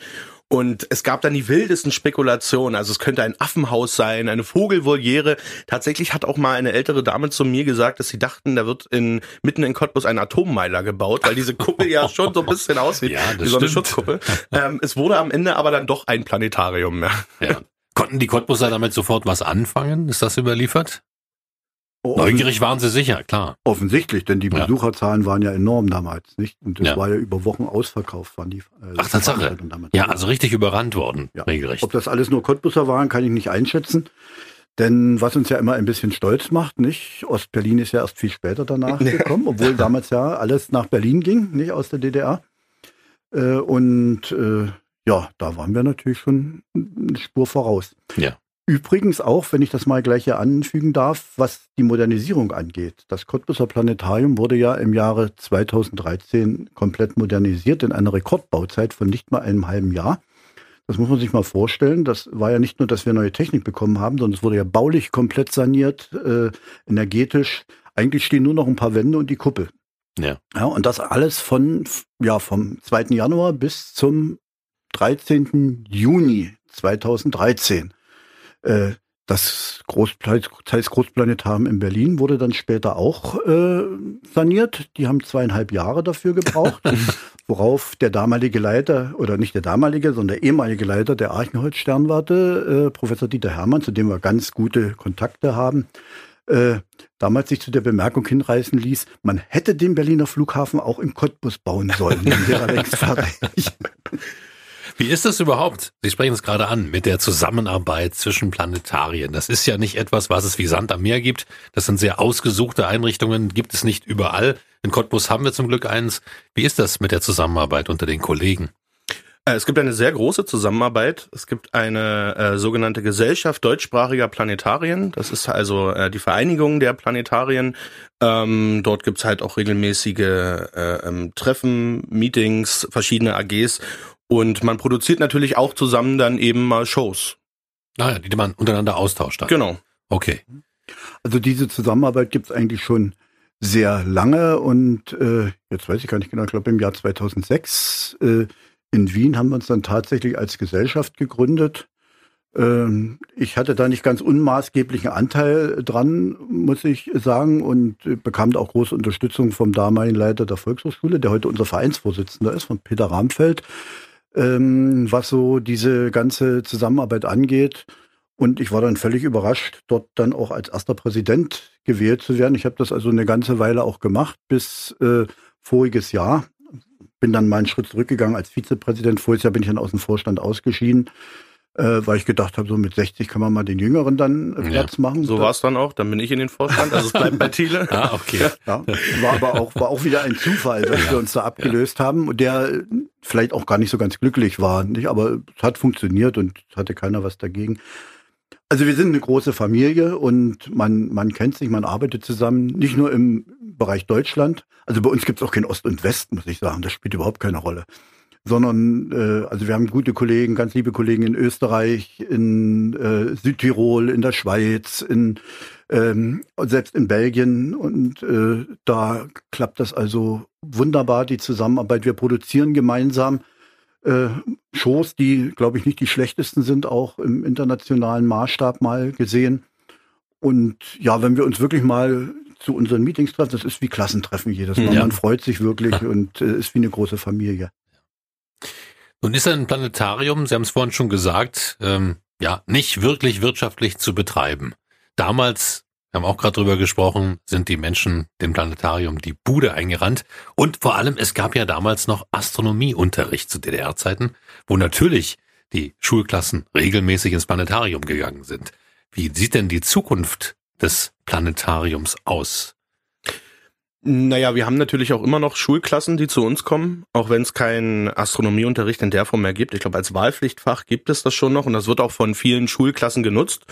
Und es gab dann die wildesten Spekulationen. Also es könnte ein Affenhaus sein, eine Vogelvoliere. Tatsächlich hat auch mal eine ältere Dame zu mir gesagt, dass sie dachten, da wird in, mitten in Cottbus ein Atommeiler gebaut, weil diese Kuppel ja [laughs] schon so ein bisschen aussieht ja, wie so eine Schutzkuppel. Ähm, es wurde am Ende aber dann doch ein Planetarium. Ja. ja. Konnten die Cottbuser damit sofort was anfangen? Ist das überliefert? Oh, Neugierig waren sie sicher, klar. Offensichtlich, denn die Besucherzahlen ja. waren ja enorm damals, nicht? Und das ja. war ja über Wochen ausverkauft, waren die. Äh, Ach, Tatsache. Ja, also richtig überrannt worden, ja. regelrecht. Ob das alles nur Cottbuser waren, kann ich nicht einschätzen. Denn was uns ja immer ein bisschen stolz macht, nicht? Ostberlin ist ja erst viel später danach [laughs] gekommen, obwohl damals ja alles nach Berlin ging, nicht aus der DDR. Äh, und äh, ja, da waren wir natürlich schon eine Spur voraus. Ja. Übrigens auch, wenn ich das mal gleich hier anfügen darf, was die Modernisierung angeht. Das Cottbuser Planetarium wurde ja im Jahre 2013 komplett modernisiert in einer Rekordbauzeit von nicht mal einem halben Jahr. Das muss man sich mal vorstellen. Das war ja nicht nur, dass wir neue Technik bekommen haben, sondern es wurde ja baulich komplett saniert, äh, energetisch. Eigentlich stehen nur noch ein paar Wände und die Kuppel. Ja. ja. Und das alles von, ja, vom 2. Januar bis zum 13. Juni 2013. Äh, das Zeiss Großplanetarium in Berlin wurde dann später auch äh, saniert. Die haben zweieinhalb Jahre dafür gebraucht, [laughs] worauf der damalige Leiter, oder nicht der damalige, sondern der ehemalige Leiter der Archenholz-Sternwarte, äh, Professor Dieter Hermann, zu dem wir ganz gute Kontakte haben, äh, damals sich zu der Bemerkung hinreißen ließ, man hätte den Berliner Flughafen auch in Cottbus bauen sollen. Der wäre längst fertig. Wie ist das überhaupt? Sie sprechen es gerade an mit der Zusammenarbeit zwischen Planetarien. Das ist ja nicht etwas, was es wie Sand am Meer gibt. Das sind sehr ausgesuchte Einrichtungen, gibt es nicht überall. In Cottbus haben wir zum Glück eins. Wie ist das mit der Zusammenarbeit unter den Kollegen? Äh, es gibt eine sehr große Zusammenarbeit. Es gibt eine äh, sogenannte Gesellschaft deutschsprachiger Planetarien. Das ist also äh, die Vereinigung der Planetarien. Ähm, dort gibt's halt auch regelmäßige äh, ähm, Treffen, Meetings, verschiedene AGs. Und man produziert natürlich auch zusammen dann eben mal Shows. Naja, ah die man untereinander austauscht. Dann. Genau. Okay. Also diese Zusammenarbeit gibt es eigentlich schon sehr lange und äh, jetzt weiß ich gar nicht genau, ich glaube im Jahr 2006 äh, in Wien haben wir uns dann tatsächlich als Gesellschaft gegründet. Ähm, ich hatte da nicht ganz unmaßgeblichen Anteil dran, muss ich sagen, und äh, bekam auch große Unterstützung vom damaligen Leiter der Volkshochschule, der heute unser Vereinsvorsitzender ist, von Peter Ramfeld ähm, was so diese ganze Zusammenarbeit angeht. Und ich war dann völlig überrascht, dort dann auch als erster Präsident gewählt zu werden. Ich habe das also eine ganze Weile auch gemacht, bis äh, voriges Jahr. Bin dann mal einen Schritt zurückgegangen als Vizepräsident. Voriges Jahr bin ich dann aus dem Vorstand ausgeschieden. Äh, weil ich gedacht habe, so mit 60 kann man mal den Jüngeren dann äh, Platz ja. machen. So war es dann auch, dann bin ich in den Vorstand, also es bleibt bei Thiele. [laughs] ah, okay. Ja, war aber auch, war auch wieder ein Zufall, dass ja. wir uns da abgelöst ja. haben und der vielleicht auch gar nicht so ganz glücklich war, nicht? aber es hat funktioniert und hatte keiner was dagegen. Also wir sind eine große Familie und man, man kennt sich, man arbeitet zusammen, nicht nur im Bereich Deutschland. Also bei uns gibt es auch kein Ost und West, muss ich sagen. Das spielt überhaupt keine Rolle sondern äh, also wir haben gute Kollegen, ganz liebe Kollegen in Österreich, in äh, Südtirol, in der Schweiz, in ähm, selbst in Belgien und äh, da klappt das also wunderbar die Zusammenarbeit. Wir produzieren gemeinsam äh, Shows, die glaube ich nicht die schlechtesten sind, auch im internationalen Maßstab mal gesehen. Und ja, wenn wir uns wirklich mal zu unseren Meetings treffen, das ist wie Klassentreffen jedes Mal. Ja. Man freut sich wirklich [laughs] und äh, ist wie eine große Familie. Nun ist ein Planetarium, Sie haben es vorhin schon gesagt, ähm, ja, nicht wirklich wirtschaftlich zu betreiben. Damals, wir haben auch gerade drüber gesprochen, sind die Menschen dem Planetarium die Bude eingerannt. Und vor allem, es gab ja damals noch Astronomieunterricht zu DDR-Zeiten, wo natürlich die Schulklassen regelmäßig ins Planetarium gegangen sind. Wie sieht denn die Zukunft des Planetariums aus? Naja, wir haben natürlich auch immer noch Schulklassen, die zu uns kommen, auch wenn es keinen Astronomieunterricht in der Form mehr gibt. Ich glaube, als Wahlpflichtfach gibt es das schon noch und das wird auch von vielen Schulklassen genutzt.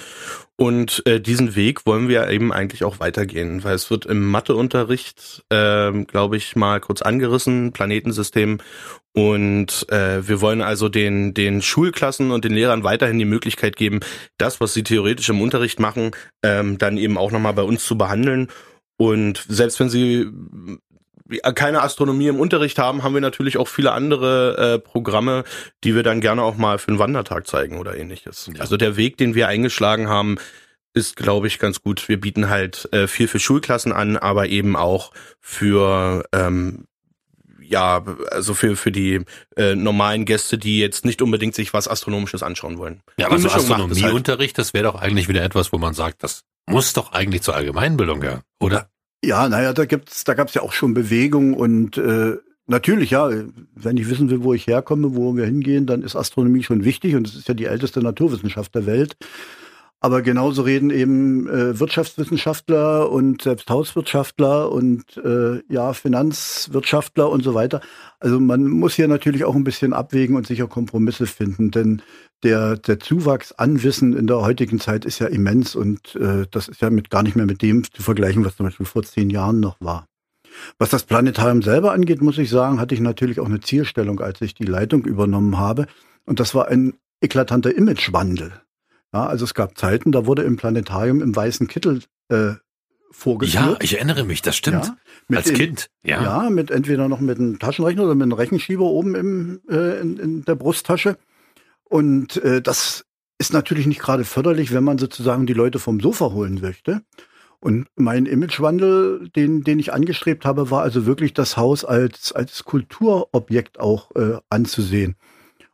Und äh, diesen Weg wollen wir eben eigentlich auch weitergehen, weil es wird im Matheunterricht, äh, glaube ich, mal kurz angerissen, Planetensystem. Und äh, wir wollen also den, den Schulklassen und den Lehrern weiterhin die Möglichkeit geben, das, was sie theoretisch im Unterricht machen, ähm, dann eben auch nochmal bei uns zu behandeln und selbst wenn sie äh, keine Astronomie im Unterricht haben, haben wir natürlich auch viele andere äh, Programme, die wir dann gerne auch mal für einen Wandertag zeigen oder ähnliches. Ja. Also der Weg, den wir eingeschlagen haben, ist, glaube ich, ganz gut. Wir bieten halt äh, viel für Schulklassen an, aber eben auch für ähm, ja, also für für die äh, normalen Gäste, die jetzt nicht unbedingt sich was Astronomisches anschauen wollen. Ja, aber so Astronomieunterricht, halt. das wäre doch eigentlich wieder etwas, wo man sagt, das muss doch eigentlich zur Allgemeinbildung ja, oder? Ja, naja, da gibt's, da gab's ja auch schon Bewegung und äh, natürlich, ja, wenn ich wissen will, wo ich herkomme, wo wir hingehen, dann ist Astronomie schon wichtig und es ist ja die älteste Naturwissenschaft der Welt. Aber genauso reden eben äh, Wirtschaftswissenschaftler und selbst Hauswirtschaftler und äh, ja Finanzwirtschaftler und so weiter. Also man muss hier natürlich auch ein bisschen abwägen und sicher Kompromisse finden, denn der der Zuwachs an Wissen in der heutigen Zeit ist ja immens und äh, das ist ja mit gar nicht mehr mit dem zu vergleichen, was zum Beispiel vor zehn Jahren noch war. Was das Planetarium selber angeht, muss ich sagen, hatte ich natürlich auch eine Zielstellung, als ich die Leitung übernommen habe. Und das war ein eklatanter Imagewandel. Ja, also es gab Zeiten, da wurde im Planetarium im weißen Kittel äh, vorgeführt. Ja, ich erinnere mich, das stimmt. Ja, Als dem, Kind. Ja. ja, mit entweder noch mit einem Taschenrechner oder mit einem Rechenschieber oben im, äh, in, in der Brusttasche. Und äh, das ist natürlich nicht gerade förderlich, wenn man sozusagen die Leute vom Sofa holen möchte. Und mein Imagewandel, den, den ich angestrebt habe, war also wirklich das Haus als, als Kulturobjekt auch äh, anzusehen.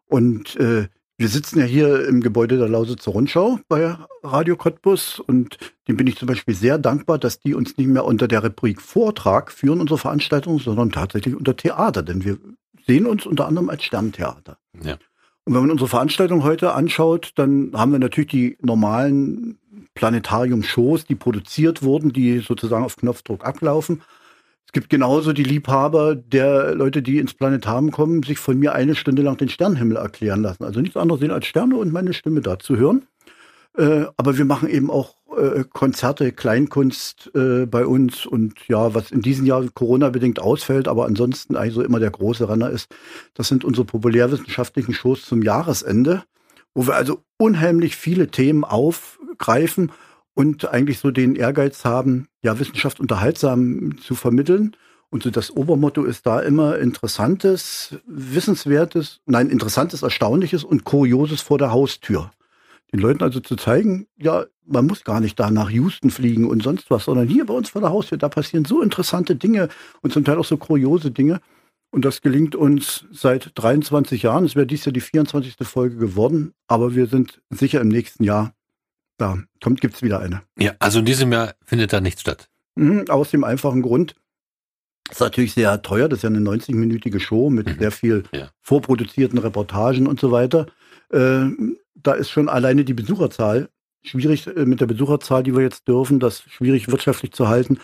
Und äh, wir sitzen ja hier im Gebäude der Lausitzer Rundschau bei Radio Cottbus und dem bin ich zum Beispiel sehr dankbar, dass die uns nicht mehr unter der Rubrik Vortrag führen, unsere Veranstaltung, sondern tatsächlich unter Theater, denn wir sehen uns unter anderem als Sterntheater. Ja. Und wenn man unsere Veranstaltung heute anschaut, dann haben wir natürlich die normalen Planetarium-Shows, die produziert wurden, die sozusagen auf Knopfdruck ablaufen gibt genauso die Liebhaber der Leute, die ins Planetarium kommen, sich von mir eine Stunde lang den Sternenhimmel erklären lassen. Also nichts anderes sehen als Sterne und meine Stimme da zu hören. Äh, aber wir machen eben auch äh, Konzerte, Kleinkunst äh, bei uns und ja, was in diesem Jahr Corona-bedingt ausfällt, aber ansonsten eigentlich so immer der große Renner ist, das sind unsere populärwissenschaftlichen Shows zum Jahresende, wo wir also unheimlich viele Themen aufgreifen und eigentlich so den Ehrgeiz haben, ja, Wissenschaft unterhaltsam zu vermitteln. Und so das Obermotto ist da immer Interessantes, Wissenswertes, nein, Interessantes, Erstaunliches und Kurioses vor der Haustür. Den Leuten also zu zeigen, ja, man muss gar nicht da nach Houston fliegen und sonst was, sondern hier bei uns vor der Haustür, da passieren so interessante Dinge und zum Teil auch so kuriose Dinge. Und das gelingt uns seit 23 Jahren. Es wäre dies Jahr die 24. Folge geworden, aber wir sind sicher im nächsten Jahr da kommt, gibt's wieder eine. Ja, also in diesem Jahr findet da nichts statt. Mhm, aus dem einfachen Grund, ist natürlich sehr teuer, das ist ja eine 90-minütige Show mit mhm. sehr viel ja. vorproduzierten Reportagen und so weiter. Äh, da ist schon alleine die Besucherzahl schwierig äh, mit der Besucherzahl, die wir jetzt dürfen, das schwierig wirtschaftlich zu halten.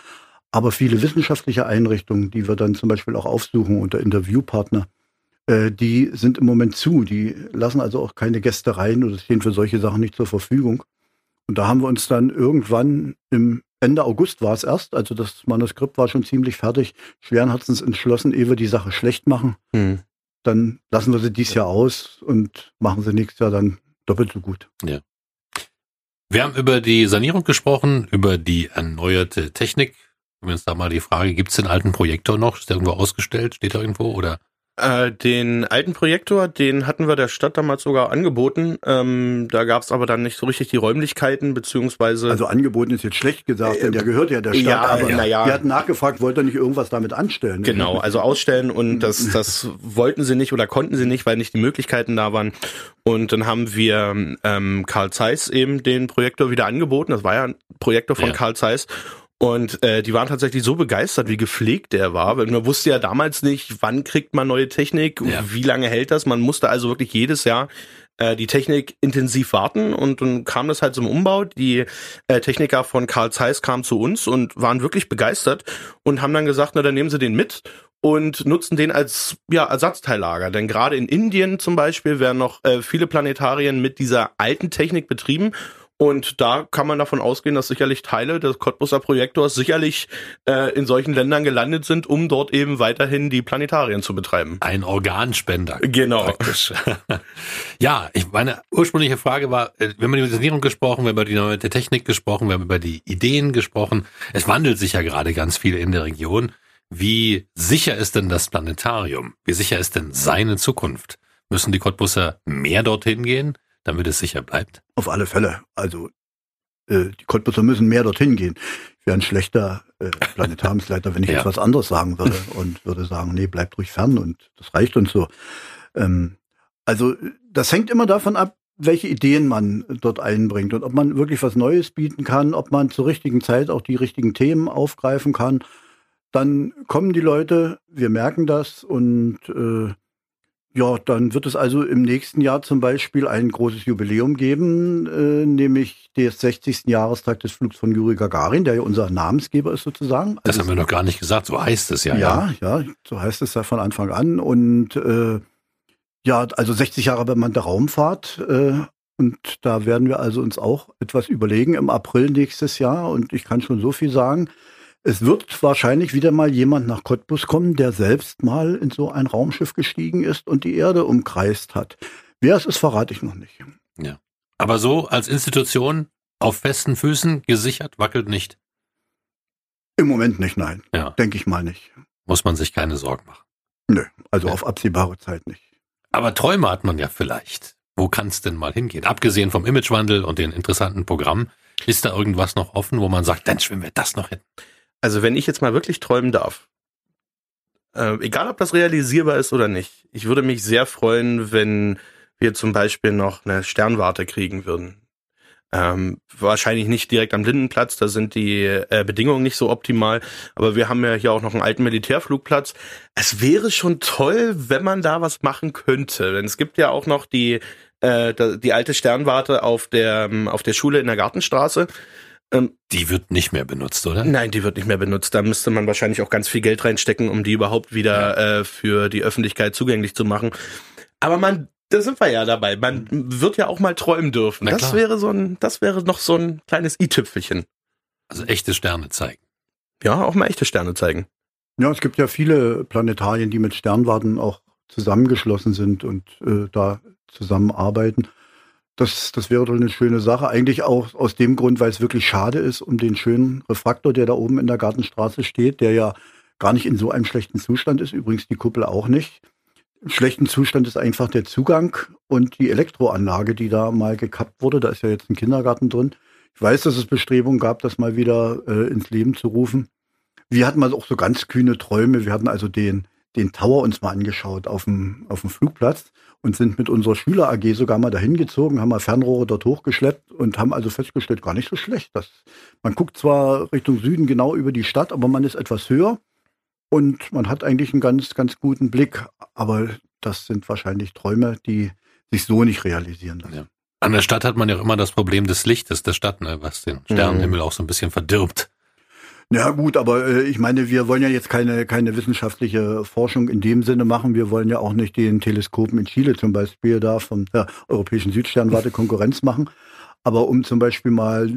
Aber viele wissenschaftliche Einrichtungen, die wir dann zum Beispiel auch aufsuchen unter Interviewpartner, äh, die sind im Moment zu. Die lassen also auch keine Gäste rein oder stehen für solche Sachen nicht zur Verfügung. Und da haben wir uns dann irgendwann im Ende August war es erst, also das Manuskript war schon ziemlich fertig, schweren Herzens entschlossen, ehe wir die Sache schlecht machen. Hm. Dann lassen wir sie dies Jahr aus und machen sie nächstes Jahr dann doppelt so gut. Ja. Wir haben über die Sanierung gesprochen, über die erneuerte Technik. Wenn wir uns da mal die Frage, gibt es den alten Projektor noch? Ist der irgendwo ausgestellt? Steht er irgendwo? Oder? Äh, den alten Projektor, den hatten wir der Stadt damals sogar angeboten. Ähm, da gab es aber dann nicht so richtig die Räumlichkeiten, beziehungsweise. Also angeboten ist jetzt schlecht gesagt, äh, denn der gehört ja der Stadt. Ja, aber na ja. Wir hatten nachgefragt, wollte er nicht irgendwas damit anstellen? Genau, also ausstellen und [laughs] das, das wollten sie nicht oder konnten sie nicht, weil nicht die Möglichkeiten da waren. Und dann haben wir ähm, Karl Zeiss eben den Projektor wieder angeboten. Das war ja ein Projektor von ja. Karl Zeiss. Und äh, die waren tatsächlich so begeistert, wie gepflegt der war. Weil man wusste ja damals nicht, wann kriegt man neue Technik, ja. wie lange hält das. Man musste also wirklich jedes Jahr äh, die Technik intensiv warten und dann kam das halt zum Umbau. Die äh, Techniker von Karl Zeiss kamen zu uns und waren wirklich begeistert und haben dann gesagt, na dann nehmen sie den mit und nutzen den als ja, Ersatzteillager. Denn gerade in Indien zum Beispiel werden noch äh, viele Planetarien mit dieser alten Technik betrieben und da kann man davon ausgehen, dass sicherlich Teile des Cottbuser Projektors sicherlich äh, in solchen Ländern gelandet sind, um dort eben weiterhin die Planetarien zu betreiben. Ein Organspender. Genau. [laughs] Ja, ich, meine ursprüngliche Frage war, äh, wir haben über die Sanierung gesprochen, wir haben über die neue Technik gesprochen, wir haben über die Ideen gesprochen. Es wandelt sich ja gerade ganz viel in der Region. Wie sicher ist denn das Planetarium? Wie sicher ist denn seine Zukunft? Müssen die Cottbusser mehr dorthin gehen? Damit es sicher bleibt? Auf alle Fälle. Also äh, die Cottbusser müssen mehr dorthin gehen. Ich wäre ein schlechter äh, Planetariumsleiter, wenn ich [laughs] ja. jetzt was anderes sagen würde [laughs] und würde sagen, nee, bleibt ruhig fern und das reicht uns so. Ähm, also das hängt immer davon ab, welche Ideen man dort einbringt und ob man wirklich was Neues bieten kann, ob man zur richtigen Zeit auch die richtigen Themen aufgreifen kann. Dann kommen die Leute, wir merken das und äh, ja, dann wird es also im nächsten Jahr zum Beispiel ein großes Jubiläum geben, äh, nämlich des 60. Jahrestag des Flugs von Juri Gagarin, der ja unser Namensgeber ist sozusagen. Das also haben wir noch gar nicht gesagt, so heißt es ja. Ja, ja, ja so heißt es ja von Anfang an. Und äh, ja, also 60 Jahre bemannte Raumfahrt. Äh, und da werden wir also uns auch etwas überlegen im April nächstes Jahr. Und ich kann schon so viel sagen. Es wird wahrscheinlich wieder mal jemand nach Cottbus kommen, der selbst mal in so ein Raumschiff gestiegen ist und die Erde umkreist hat. Wer es ist, verrate ich noch nicht. Ja. Aber so als Institution auf festen Füßen gesichert, wackelt nicht. Im Moment nicht, nein. Ja. Denke ich mal nicht. Muss man sich keine Sorgen machen. Nö, also ja. auf absehbare Zeit nicht. Aber Träume hat man ja vielleicht. Wo kann es denn mal hingehen? Abgesehen vom Imagewandel und den interessanten Programmen, ist da irgendwas noch offen, wo man sagt, dann schwimmen wir das noch hin? Also wenn ich jetzt mal wirklich träumen darf, äh, egal ob das realisierbar ist oder nicht, ich würde mich sehr freuen, wenn wir zum Beispiel noch eine Sternwarte kriegen würden. Ähm, wahrscheinlich nicht direkt am Lindenplatz, da sind die äh, Bedingungen nicht so optimal, aber wir haben ja hier auch noch einen alten Militärflugplatz. Es wäre schon toll, wenn man da was machen könnte, denn es gibt ja auch noch die äh, die alte Sternwarte auf der auf der Schule in der Gartenstraße. Ähm, die wird nicht mehr benutzt, oder? Nein, die wird nicht mehr benutzt. Da müsste man wahrscheinlich auch ganz viel Geld reinstecken, um die überhaupt wieder ja. äh, für die Öffentlichkeit zugänglich zu machen. Aber man, da sind wir ja dabei. Man wird ja auch mal träumen dürfen. das wäre so ein, das wäre noch so ein kleines i-Tüpfelchen. Also echte Sterne zeigen. Ja, auch mal echte Sterne zeigen. Ja, es gibt ja viele Planetarien, die mit Sternwarten auch zusammengeschlossen sind und äh, da zusammenarbeiten. Das, das wäre doch eine schöne Sache. Eigentlich auch aus dem Grund, weil es wirklich schade ist um den schönen Refraktor, der da oben in der Gartenstraße steht, der ja gar nicht in so einem schlechten Zustand ist. Übrigens die Kuppel auch nicht. Im schlechten Zustand ist einfach der Zugang und die Elektroanlage, die da mal gekappt wurde. Da ist ja jetzt ein Kindergarten drin. Ich weiß, dass es Bestrebungen gab, das mal wieder äh, ins Leben zu rufen. Wir hatten mal auch so ganz kühne Träume. Wir hatten also den, den Tower uns mal angeschaut auf dem, auf dem Flugplatz und sind mit unserer Schüler AG sogar mal dahin gezogen, haben mal Fernrohre dort hochgeschleppt und haben also festgestellt, gar nicht so schlecht. Das, man guckt zwar Richtung Süden genau über die Stadt, aber man ist etwas höher und man hat eigentlich einen ganz, ganz guten Blick. Aber das sind wahrscheinlich Träume, die sich so nicht realisieren lassen. Ja. An der Stadt hat man ja auch immer das Problem des Lichtes der Stadt, ne, was den Sternenhimmel mhm. auch so ein bisschen verdirbt. Ja gut, aber äh, ich meine, wir wollen ja jetzt keine, keine wissenschaftliche Forschung in dem Sinne machen. Wir wollen ja auch nicht den Teleskopen in Chile zum Beispiel da vom der Europäischen Südsternwarte Konkurrenz machen. Aber um zum Beispiel mal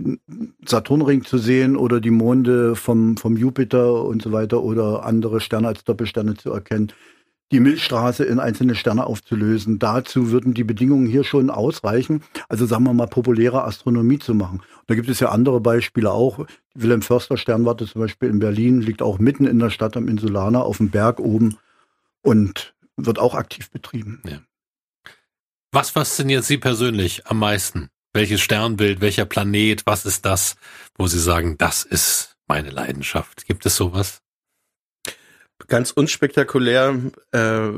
Saturnring zu sehen oder die Monde vom, vom Jupiter und so weiter oder andere Sterne als Doppelsterne zu erkennen, die Milchstraße in einzelne Sterne aufzulösen. Dazu würden die Bedingungen hier schon ausreichen. Also sagen wir mal, populäre Astronomie zu machen. Da gibt es ja andere Beispiele auch. Die Wilhelm Förster Sternwarte zum Beispiel in Berlin liegt auch mitten in der Stadt am Insulaner auf dem Berg oben und wird auch aktiv betrieben. Ja. Was fasziniert Sie persönlich am meisten? Welches Sternbild, welcher Planet, was ist das, wo Sie sagen, das ist meine Leidenschaft? Gibt es sowas? Ganz unspektakulär äh,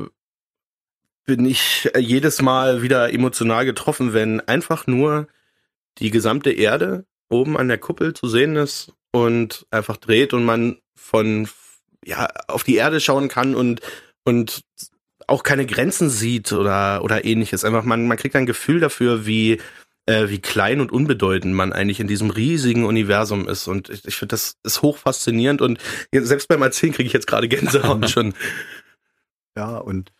bin ich jedes Mal wieder emotional getroffen, wenn einfach nur die gesamte Erde oben an der Kuppel zu sehen ist und einfach dreht und man von ja auf die Erde schauen kann und und auch keine Grenzen sieht oder oder ähnliches. Einfach man man kriegt ein Gefühl dafür, wie äh, wie klein und unbedeutend man eigentlich in diesem riesigen Universum ist. Und ich, ich finde, das ist hoch faszinierend und selbst beim Erzählen kriege ich jetzt gerade Gänsehaut [laughs] schon. Ja, und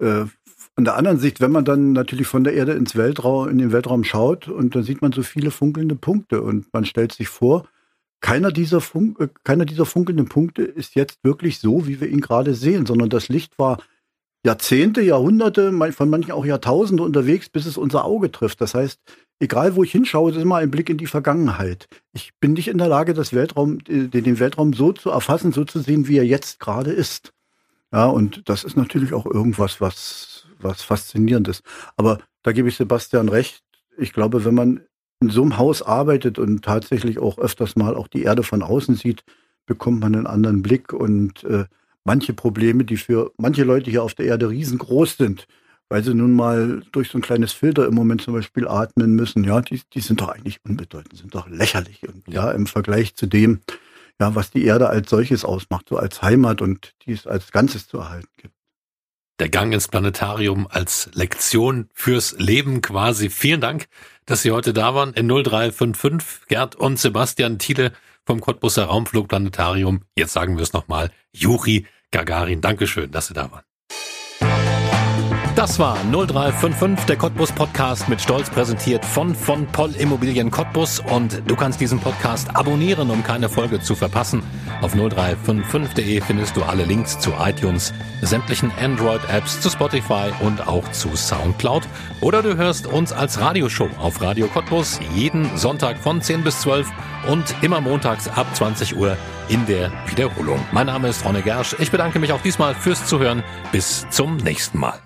äh, von der anderen Sicht, wenn man dann natürlich von der Erde ins Weltraum, in den Weltraum schaut und dann sieht man so viele funkelnde Punkte und man stellt sich vor, keiner dieser, Fun äh, keiner dieser funkelnden Punkte ist jetzt wirklich so, wie wir ihn gerade sehen, sondern das Licht war Jahrzehnte, Jahrhunderte, von manchen auch Jahrtausende unterwegs, bis es unser Auge trifft. Das heißt, egal wo ich hinschaue, ist immer ein Blick in die Vergangenheit. Ich bin nicht in der Lage, das Weltraum, äh, den Weltraum so zu erfassen, so zu sehen, wie er jetzt gerade ist. Ja, und das ist natürlich auch irgendwas, was, was faszinierend ist. Aber da gebe ich Sebastian recht. Ich glaube, wenn man in so einem Haus arbeitet und tatsächlich auch öfters mal auch die Erde von außen sieht, bekommt man einen anderen Blick und äh, manche Probleme, die für manche Leute hier auf der Erde riesengroß sind, weil sie nun mal durch so ein kleines Filter im Moment zum Beispiel atmen müssen, ja, die, die sind doch eigentlich unbedeutend, sind doch lächerlich und ja, im Vergleich zu dem, ja, was die Erde als solches ausmacht, so als Heimat und die es als Ganzes zu erhalten gibt. Der Gang ins Planetarium als Lektion fürs Leben quasi. Vielen Dank, dass Sie heute da waren in 0355. Gerd und Sebastian Thiele vom Cottbusser Raumflugplanetarium. Jetzt sagen wir es nochmal. Juri Gagarin. Dankeschön, dass Sie da waren. Das war 0355, der Cottbus Podcast mit Stolz präsentiert von von Poll Immobilien Cottbus und du kannst diesen Podcast abonnieren, um keine Folge zu verpassen. Auf 0355.de findest du alle Links zu iTunes, sämtlichen Android Apps, zu Spotify und auch zu Soundcloud oder du hörst uns als Radioshow auf Radio Cottbus jeden Sonntag von 10 bis 12 und immer montags ab 20 Uhr in der Wiederholung. Mein Name ist Ronne Gersch. Ich bedanke mich auch diesmal fürs Zuhören. Bis zum nächsten Mal.